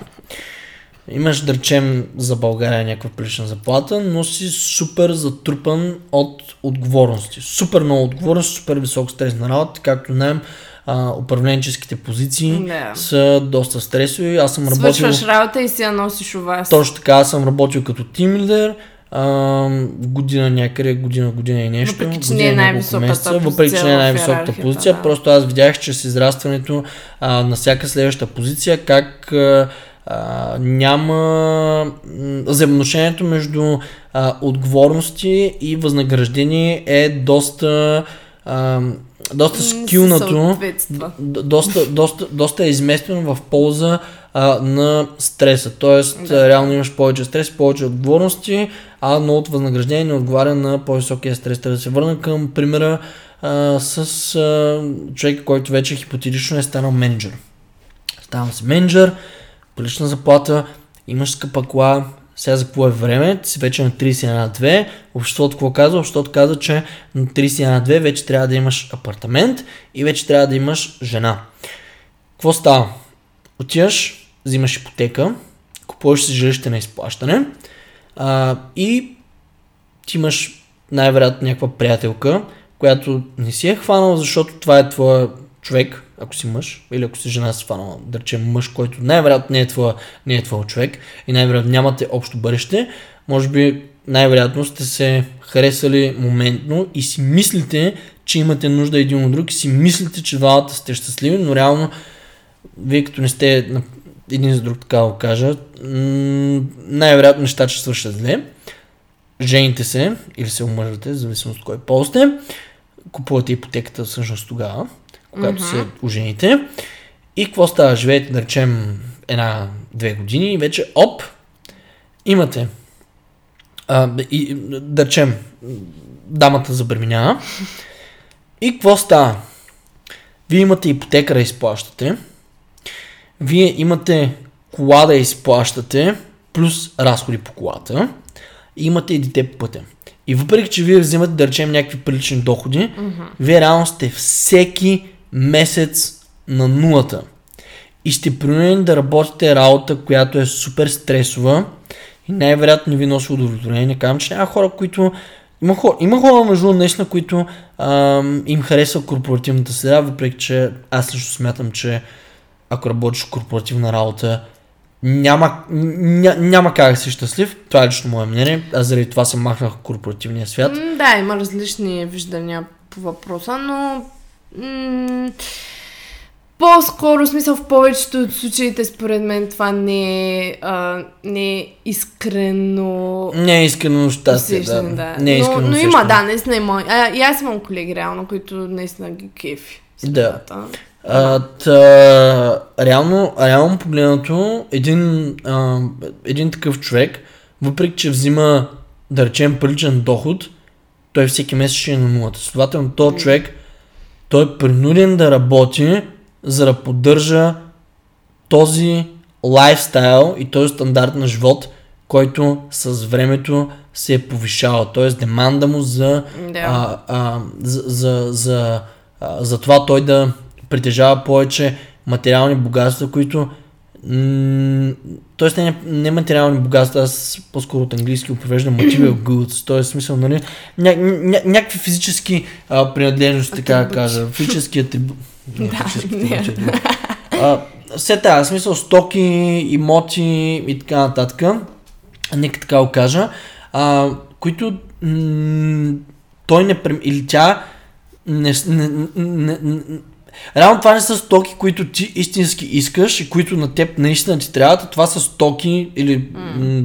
Имаш, да речем, за България някаква прилична заплата, но си супер затрупан от отговорности. Супер много отговорности, супер висок стрес на работа, както знаем, а, управленческите позиции Да. са доста стресови. Аз съм работил... Свършваш работа и си я носиш у вас. Точно така, аз съм работил като тим лидер, а, година някъде, година, година и нещо. Въпреки, че година не е най-високата месеца, Въпреки, че не е най-високата позиция, да. просто аз видях, че с израстването а, на всяка следваща позиция, как а, а, няма взаимоотношението между а, отговорности и възнаграждение е доста а, доста скилнато, доста, доста, доста е изместено в полза а, на стреса. Тоест, да. реално имаш повече стрес, повече отговорности, а новото възнаграждение не отговаря на по-високия стрес. Трябва да се върна към примера а, с а, човек, който вече хипотетично е станал менеджер. Ставам си менеджер, прилична заплата, имаш скъпа кола, сега за какво е време, ти си вече на 30 на 2, обществото какво казва? Обществото казва, че на 30 на 2 вече трябва да имаш апартамент и вече трябва да имаш жена. Какво става? Отиваш, взимаш ипотека, купуваш си жилище на изплащане а, и ти имаш най-вероятно някаква приятелка, която не си е хванала, защото това е твоя човек, ако си мъж, или ако си жена си хванала, да речем мъж, който най-вероятно не е твоя, не е твоя човек и най-вероятно нямате общо бъдеще, може би най-вероятно сте се харесали моментно и си мислите, че имате нужда един от друг и си мислите, че двамата сте щастливи, но реално вие като не сте един за друг, така го кажа, м- най-вероятно нещата ще свършат зле. Жените се или се омъжвате, в зависимост от кой пол сте. Купувате ипотеката всъщност тогава, когато Мгм. се ожените. И какво става? Живеете, да речем, една-две години и вече, оп, имате. А, и, да речем, дамата забременява. И какво става? Вие имате ипотека да изплащате. Вие имате кола да изплащате, плюс разходи по колата. И имате и дете по пътя. И въпреки, че вие взимате, да речем, някакви прилични доходи, вие реално сте всеки месец на нулата. И сте принудени да работите работа, която е супер стресова и най-вероятно ви носи удовлетворение. Не казвам, че няма хора, които... Има хора, има хора между наистина, които ам, им харесва корпоративната среда, въпреки че аз лично смятам, че ако работиш в корпоративна работа, няма, ня, няма как да си щастлив. Това е лично мое мнение. Аз заради това съм махнах корпоративния свят. М, Да, има различни виждания по въпроса, но м- по-скоро, смисъл в повечето от случаите, според мен, това не е, а, не е искрено Не е искрено щастие, да. да. Не е искрено но, но има, да, наистина има. А, и аз имам колеги, реално, които наистина ги кефи. Да. А, та, реално, реално погледнато, един, а, един такъв човек, въпреки че взима, да речем, приличен доход, той всеки месец ще е на нулата. Следователно, този човек, той е принуден да работи, за да поддържа този лайфстайл и този стандарт на живот, който с времето се е повишавал. Т.е. деманда му за Да. а, а, за, за, за, а, за това той да притежава повече материални богатства, които м- Тоест не, не материални богатства, аз по-скоро от английски го превеждам material goods, т.е. смисъл, нали, ня, ня, някакви физически а, принадлежности, така да кажа, физически атрибути, Не, Все тази смисъл, стоки, имоти и така нататък, нека така го кажа, а, които м- той не или тя не, не, не, не, Реално това не са стоки, които ти истински искаш и които на теб наистина ти трябват, това са стоки или м-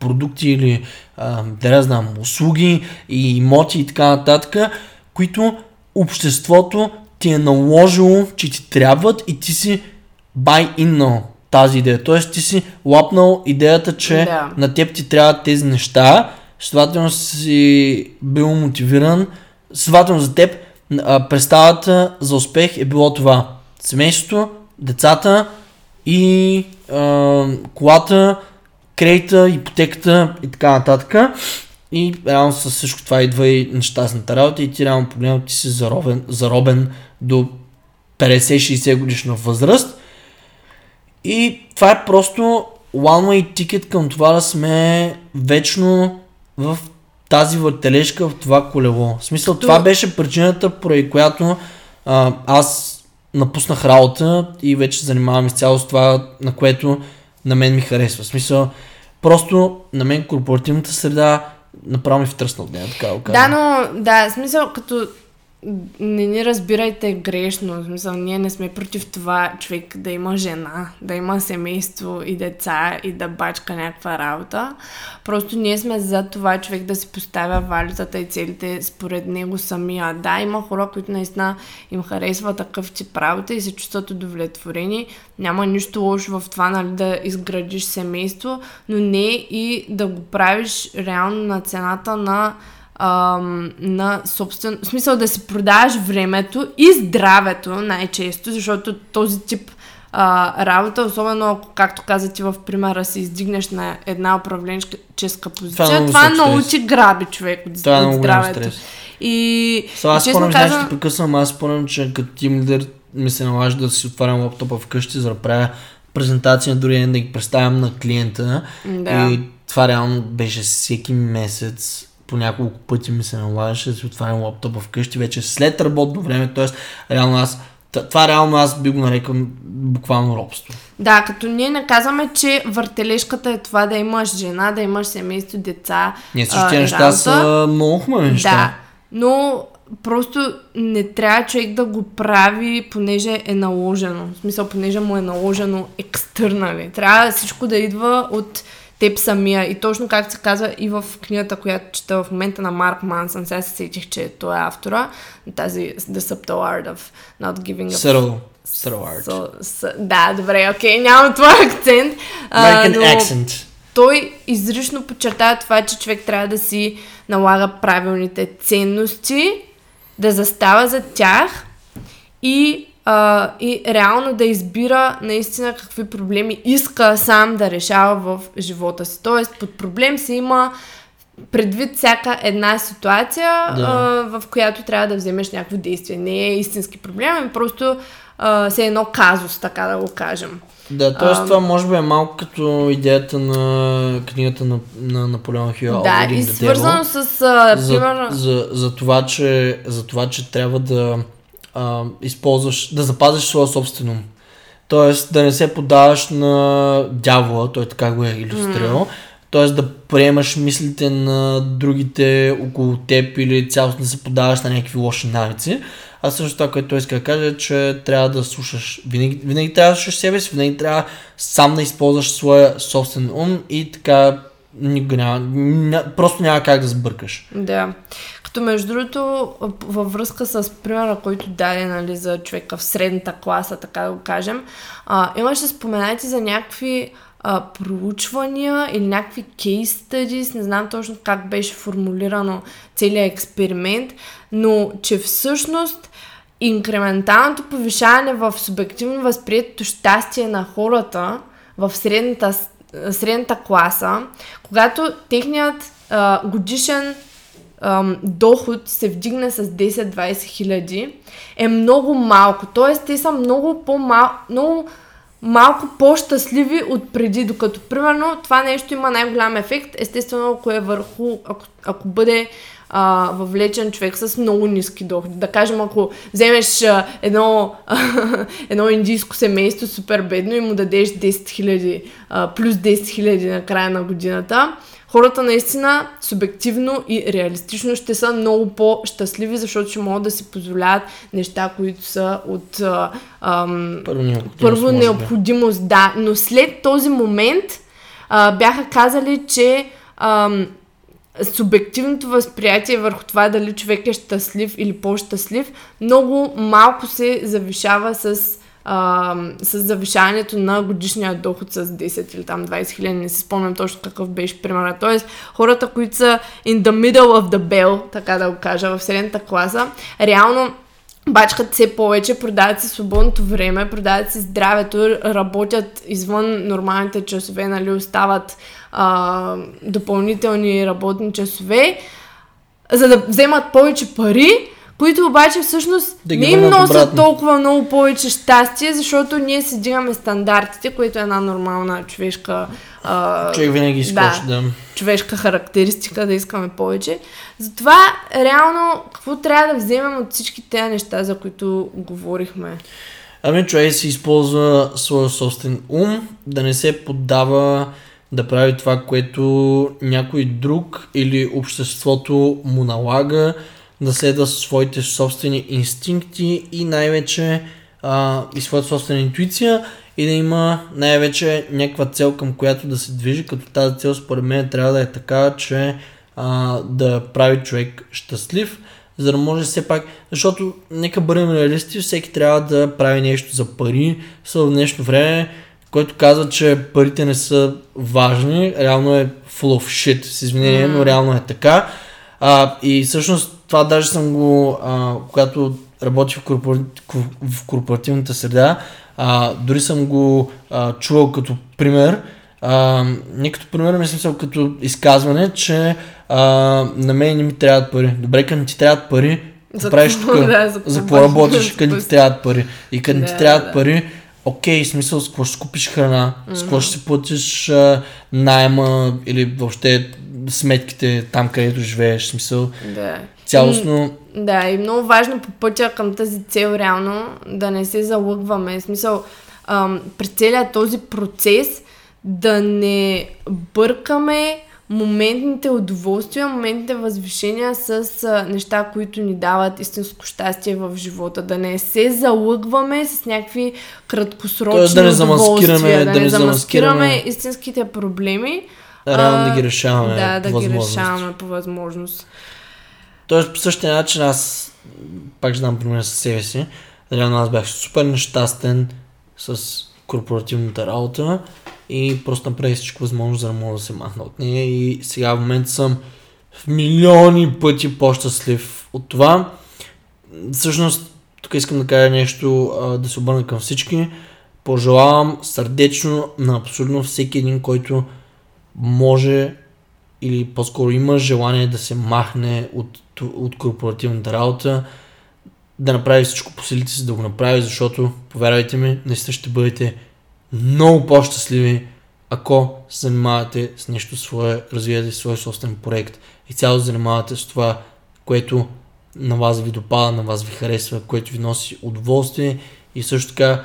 продукти или а, да не знам, услуги и имоти и така нататък, които обществото ти е наложило, че ти трябват и ти си buy in тази идея. Тоест ти си лапнал идеята, че Да. на теб ти трябват тези неща, следователно си бил мотивиран, следователно за теб представата за успех е било това. Семейството, децата и а, колата, кредита, ипотеката и така нататък. И реално с всичко това идва и нещастната работа и ти реално погледнато ти си заробен, заробен до 50-60 годишна възраст. И това е просто one way ticket към това да сме вечно в тази въртележка, в това колело. В смисъл, това беше причината, поради която а, аз напуснах работа и вече занимавам изцяло с това, на което на мен ми харесва. В смисъл, просто на мен корпоративната среда направо ми втръсна от нея, така да го кажа. Да, но, да, смисъл, като не ни разбирайте грешно, в смисъл, ние не сме против това човек да има жена, да има семейство и деца и да бачка някаква работа. Просто ние сме за това човек да си поставя валютата и целите според него самия. Да, има хора, които наистина им харесва такъв тип работа и се чувстват удовлетворени. Няма нищо лошо в това, нали, да изградиш семейство, но не и да го правиш реално на цената на ам, на собствен... В смисъл да си продаваш времето и здравето най-често, защото този тип а, работа, особено ако, както каза ти в примера, се издигнеш на една управленческа позиция, това, висок научи стрес. граби човек от, Това е от здравето. стрес. И, Сега аз спомням, казвам, ще прекъсвам, аз спомням, че като тим лидер ми се налажа да си отварям лаптопа вкъщи, за да правя презентация на другия ден, да ги представям на клиента. Да. И това реално беше всеки месец по няколко пъти ми се налагаше да си отварям лаптопа вкъщи, вече след работно време, т.е. реално аз това реално аз би го нарекал буквално робство. Да, като ние не казваме, че въртележката е това да имаш жена, да имаш семейство, деца. Ние а, всички неща са много хубави неща. Да, но просто не трябва човек да го прави, понеже е наложено. В смисъл, понеже му е наложено екстернали. Трябва всичко да идва от теб самия. И точно както се казва и в книгата, която чета в момента на Марк Мансън, сега се сетих, че той е автора, тази The Subtle Art of Not Giving a Subtle, subtle art. So, с, да, добре, окей, нямам твой акцент. а, American но accent. той изрично подчертава това, че човек трябва да си налага правилните ценности, да застава за тях и, а, и реално да избира наистина какви проблеми иска сам да решава в живота си. Тоест, под проблем се има предвид всяка една ситуация, Да. а, в която трябва да вземеш някакво действие. Не е истински проблем, ами просто а, се едно казус, така да го кажем. Да, т.е. Това може би е малко като идеята на книгата на, на Наполеон Хил. да, и свързано с, а, за, примерно... за, за, това, че, за това, че трябва да а, използваш, да запазиш своя собствен ум. Тоест да не се подаваш на дявола, той така го е иллюстрирал. Тоест да приемаш мислите на другите около теб или цялостно да се подаваш на някакви лоши навици. А също това, което той иска да каже, е, че трябва да слушаш. Винаги, винаги трябва да слушаш себе си, винаги трябва сам да използваш своя собствен ум и така никога няма, ня, просто няма как да сбъркаш. Да. Като между другото, във връзка с примера, който даде нали, за човека в средната класа, така да го кажем, а, имаше споменати за някакви а, проучвания или някакви case studies, не знам точно как беше формулирано целият експеримент, но че всъщност инкременталното повишаване в субективно възприетото щастие на хората в средната, средната класа, когато техният а, годишен ам, доход се вдигне с 10-20 хиляди, е много малко. Тоест, те са много по-малко, много малко по-щастливи от преди, докато примерно това нещо има най-голям ефект, естествено ако е върху, ако, ако бъде а, въвлечен човек с много ниски доходи. Да кажем, ако вземеш а, едно, едно индийско семейство супер бедно и му дадеш 10 000, а, плюс 10 000 на края на годината, хората наистина субективно и реалистично ще са много по-щастливи, защото ще могат да си позволяват неща, които са от а, ам, Първо необходимост. първо необходимост, да. Но след този момент а, бяха казали, че ам, субективното възприятие върху това дали човек е щастлив или по-щастлив много малко се завишава с, с завишаването на годишния доход с 10 или там 20 хиляди, не си спомням точно какъв беше примера. Тоест, хората, които са in the middle of the bell, така да го кажа, в средната класа, реално бачкат все повече, продават си свободното време, продават си здравето, работят извън нормалните часове, нали, остават а, допълнителни работни часове, за да вземат повече пари, които обаче всъщност Да не им носят обратно. толкова много повече щастие, защото ние си дигаме стандартите, което е една нормална човешка а, Човек винаги изкочи, да. човешка характеристика, да искаме повече. Затова, реално, какво трябва да вземем от всички тези неща, за които говорихме? Ами човек си използва своя собствен ум, да не се поддава да прави това, което някой друг или обществото му налага, да следва своите собствени инстинкти и най-вече а, и своята собствена интуиция и да има най-вече някаква цел към която да се движи, като тази цел според мен трябва да е така, че а, да прави човек щастлив, за да може все пак, защото нека бъдем реалисти, всеки трябва да прави нещо за пари, в днешно време, който казва, че парите не са важни, реално е full of shit, с извинение, но реално е така. А, и всъщност това даже съм го, а, когато работих в, корпора... в корпоративната среда, а, дори съм го а, чувал като пример, а, не като пример, мисля смисъл като изказване, че а, на мен не ми трябват пари. Добре, като не ти трябват пари, За правиш тук? да, за за какво работиш, къде ти трябват пари? И къде не Да, ти трябват да. пари, окей, смисъл, с какво ще купиш храна, с какво ще си платиш а, найема или въобще сметките там, където живееш, смисъл, Да. цялостно, Да, и много важно по пътя към тази цел реално да не се залъгваме. Смисъл, ам, през целият този процес да не бъркаме моментните удоволствия, моментните възвишения с а, неща, които ни дават истинско щастие в живота. Да не се залъгваме с някакви краткосрочни Тоест да не замаскираме- удоволствия, да не замаскираме истинските проблеми. реално да ги решаваме Да, да ги решаваме по възможност. Тоест по същия начин аз пак ще дам пример със себе си. Реално аз бях супер нещастен с корпоративната работа и просто направих всичко възможно, за да мога да се махна от нея и сега в момента съм в милиони пъти по-щастлив от това. Всъщност, тук искам да кажа нещо, да се обърна към всички. Пожелавам сърдечно на абсолютно всеки един, който може или по-скоро има желание да се махне от, от корпоративната работа, да направи всичко по силите си, да го направи, защото, повярвайте ми, наистина ще бъдете много по-щастливи, ако се занимавате с нещо свое, развивате свой собствен проект и цяло занимавате с това, което на вас ви допада, на вас ви харесва, което ви носи удоволствие и също така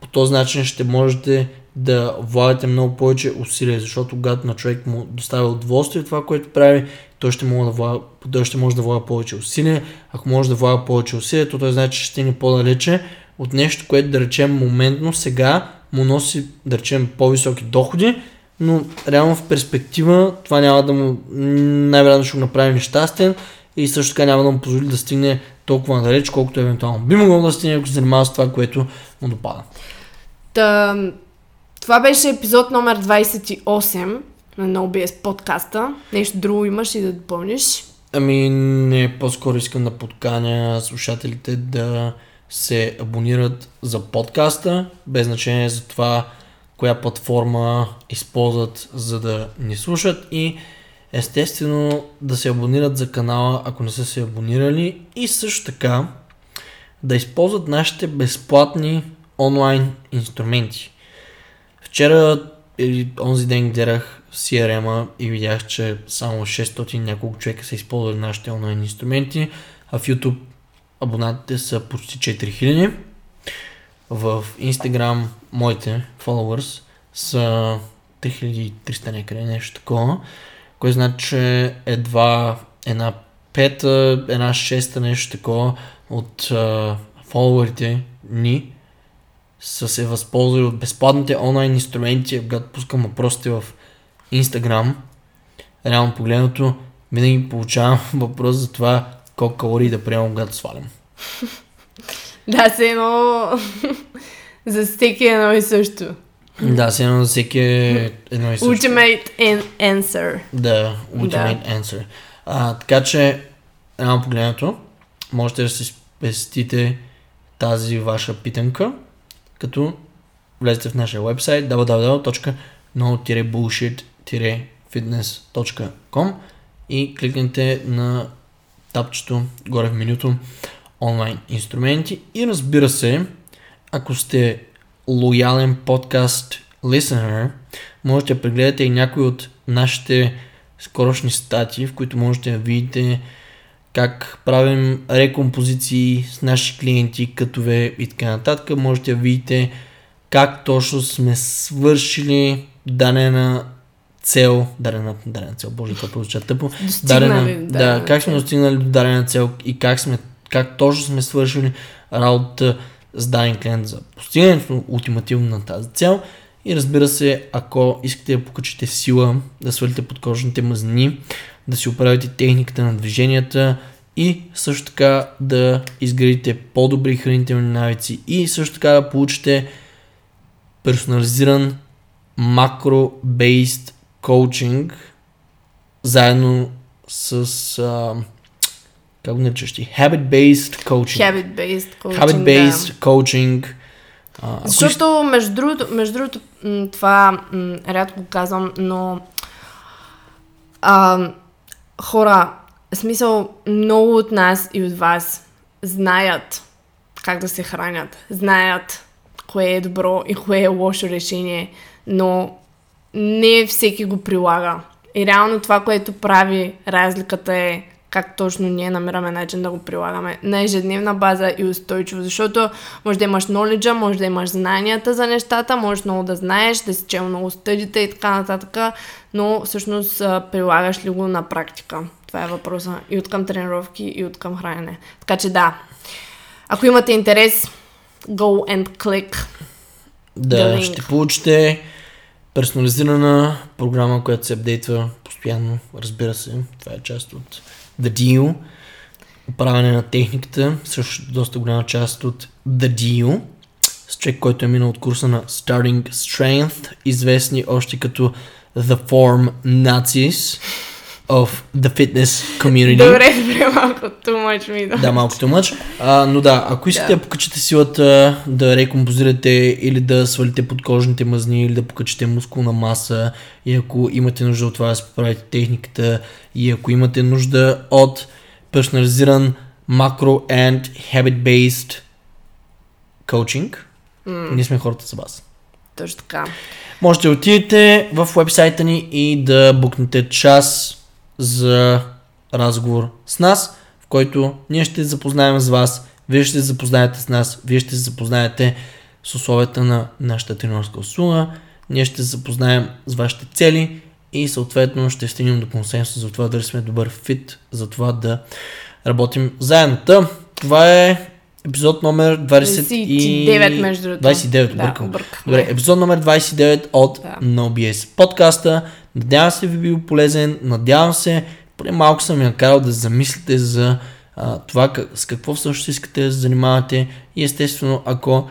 по този начин ще можете да влагате много повече усилия, защото когато на човек му доставя удоволствие това, което прави, той ще, може да влага, той ще може да влага повече усилия. Ако може да влага повече усилия, то той значи, че ще стигне по-далече от нещо, което да речем моментно сега му носи, да речем, по-високи доходи, но реално в перспектива това няма да му, най-вероятно ще го направи нещастен и също така няма да му позволи да стигне толкова надалеч, колкото евентуално би могъл да стигне, ако се занимава с това, което му допада. Та, това беше епизод номер 28 на NoBS подкаста. Нещо друго имаш и да допълниш? Ами не, по-скоро искам да подканя слушателите да се абонират за подкаста, без значение за това коя платформа използват за да ни слушат и естествено да се абонират за канала, ако не са се абонирали и също така да използват нашите безплатни онлайн инструменти. Вчера или онзи ден гледах CRM-а и видях, че само 600 няколко човека са използвали нашите онлайн инструменти, а в YouTube абонатите са почти 4000. В Instagram моите followers са 3300 някъде, нещо такова, което значи, че едва една пета, една шеста, нещо такова от uh, фолуърите ни са се възползвали от безплатните онлайн инструменти, когато пускам въпросите в Instagram. Реално погледнато, винаги получавам въпрос за това колко калории да приемам, когато свалям. Да, се едно за всеки едно и също. Да, се едно за всеки е едно и също. Ultimate an- answer. Да, ultimate да. answer. А, така че, реално погледнато, можете да си спестите тази ваша питанка, като влезете в нашия вебсайт www.no-bullshit-fitness.com и кликнете на тапчето горе в менюто онлайн инструменти и разбира се, ако сте лоялен подкаст listener, можете да прегледате и някои от нашите скорошни статии, в които можете да видите как правим рекомпозиции с наши клиенти, кътове и така нататък. Можете да видите как точно сме свършили дадена цел, дадена, дадена цел, боже, това прозвуча тъпо. Дадена, да, да, как сме достигнали до дадена цел и как, сме, как точно сме свършили работа с даден клиент за постигането ултимативно на тази цел. И разбира се, ако искате да покачите сила, да свалите подкожните мазнини, да си оправите техниката на движенията и също така да изградите по-добри хранителни навици и също така да получите персонализиран макро-based коучинг заедно с а, как го наричаш ти? Habit-based coaching. Habit-based coaching, Habit-based да. coaching. А, Защото, между другото, между другото това м, рядко го казвам, но а, хора, смисъл, много от нас и от вас знаят как да се хранят, знаят кое е добро и кое е лошо решение, но не всеки го прилага. И реално това, което прави разликата е как точно ние намираме начин да го прилагаме на ежедневна база и устойчиво, защото може да имаш knowledge, може да имаш знанията за нещата, може много да знаеш, да си чел много стъдите и така нататък, но всъщност прилагаш ли го на практика? Това е въпроса и от към тренировки, и от към хранене. Така че да, ако имате интерес, go and click. Да, ще получите персонализирана програма, която се апдейтва постоянно, разбира се. Това е част от The Deal. Управяне на техниката, също доста голяма част от The Deal. С човек, който е минал от курса на Starting Strength, известни още като The Form Nazis of the Fitness Community. Добре, добре, малко too much ми да. Да, малко too much. А, но да, ако искате да. Покачите силата, да рекомпозирате или да свалите подкожните мазни, или да покачите мускулна маса, и ако имате нужда от това да си поправите техниката, и ако имате нужда от персонализиран macro and habit-based коучинг, М, ние сме хората за вас. точно така. Можете да отидете в вебсайта ни и да букнете час за разговор с нас, в който ние ще се запознаем с вас, вие ще се запознаете с нас, вие ще се запознаете с условията на нашата тренерска услуга, ние ще се запознаем с вашите цели и съответно ще стигнем до консенсус за това дали сме добър фит, за това да работим заедно. Та, това е епизод номер 20 и... 29 между другото. 29, Да, объркам. Добре, епизод номер 29 от Да. NoBS подкаста. Надявам се ви бил полезен, надявам се, поне малко съм я карал да замислите за а, това как, с какво всъщност искате да се занимавате и естествено, ако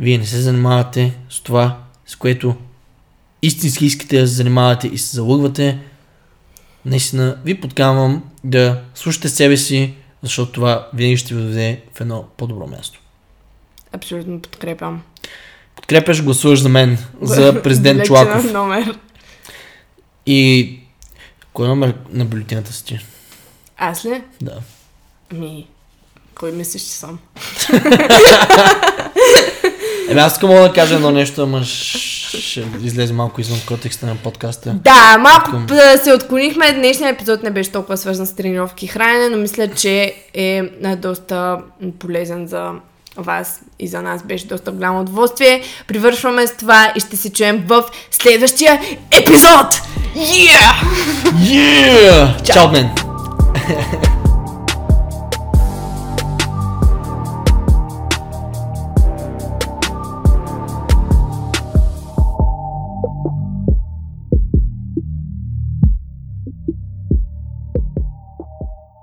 вие не се занимавате с това, с което истински искате да се занимавате и се залъгвате, наистина ви подканвам да слушате себе си, защото това винаги ще ви доведе в едно по-добро място. Абсолютно подкрепям. Подкрепяш, гласуваш за мен, за президент Чулаков. номер. И кой е номер на бюлетината си ти? Аз ли? Да. Ми, кой мислиш, че съм? Еми аз мога да кажа едно нещо, ама ще излезе малко извън контекста на подкаста. Да, малко Към- се отклонихме. Днешният епизод не беше толкова свързан с тренировки и хранене, но мисля, че е а, доста полезен за вас и за нас беше доста голямо удоволствие. Привършваме с това и ще се чуем в следващия епизод! Yeah! Yeah! Чао, мен!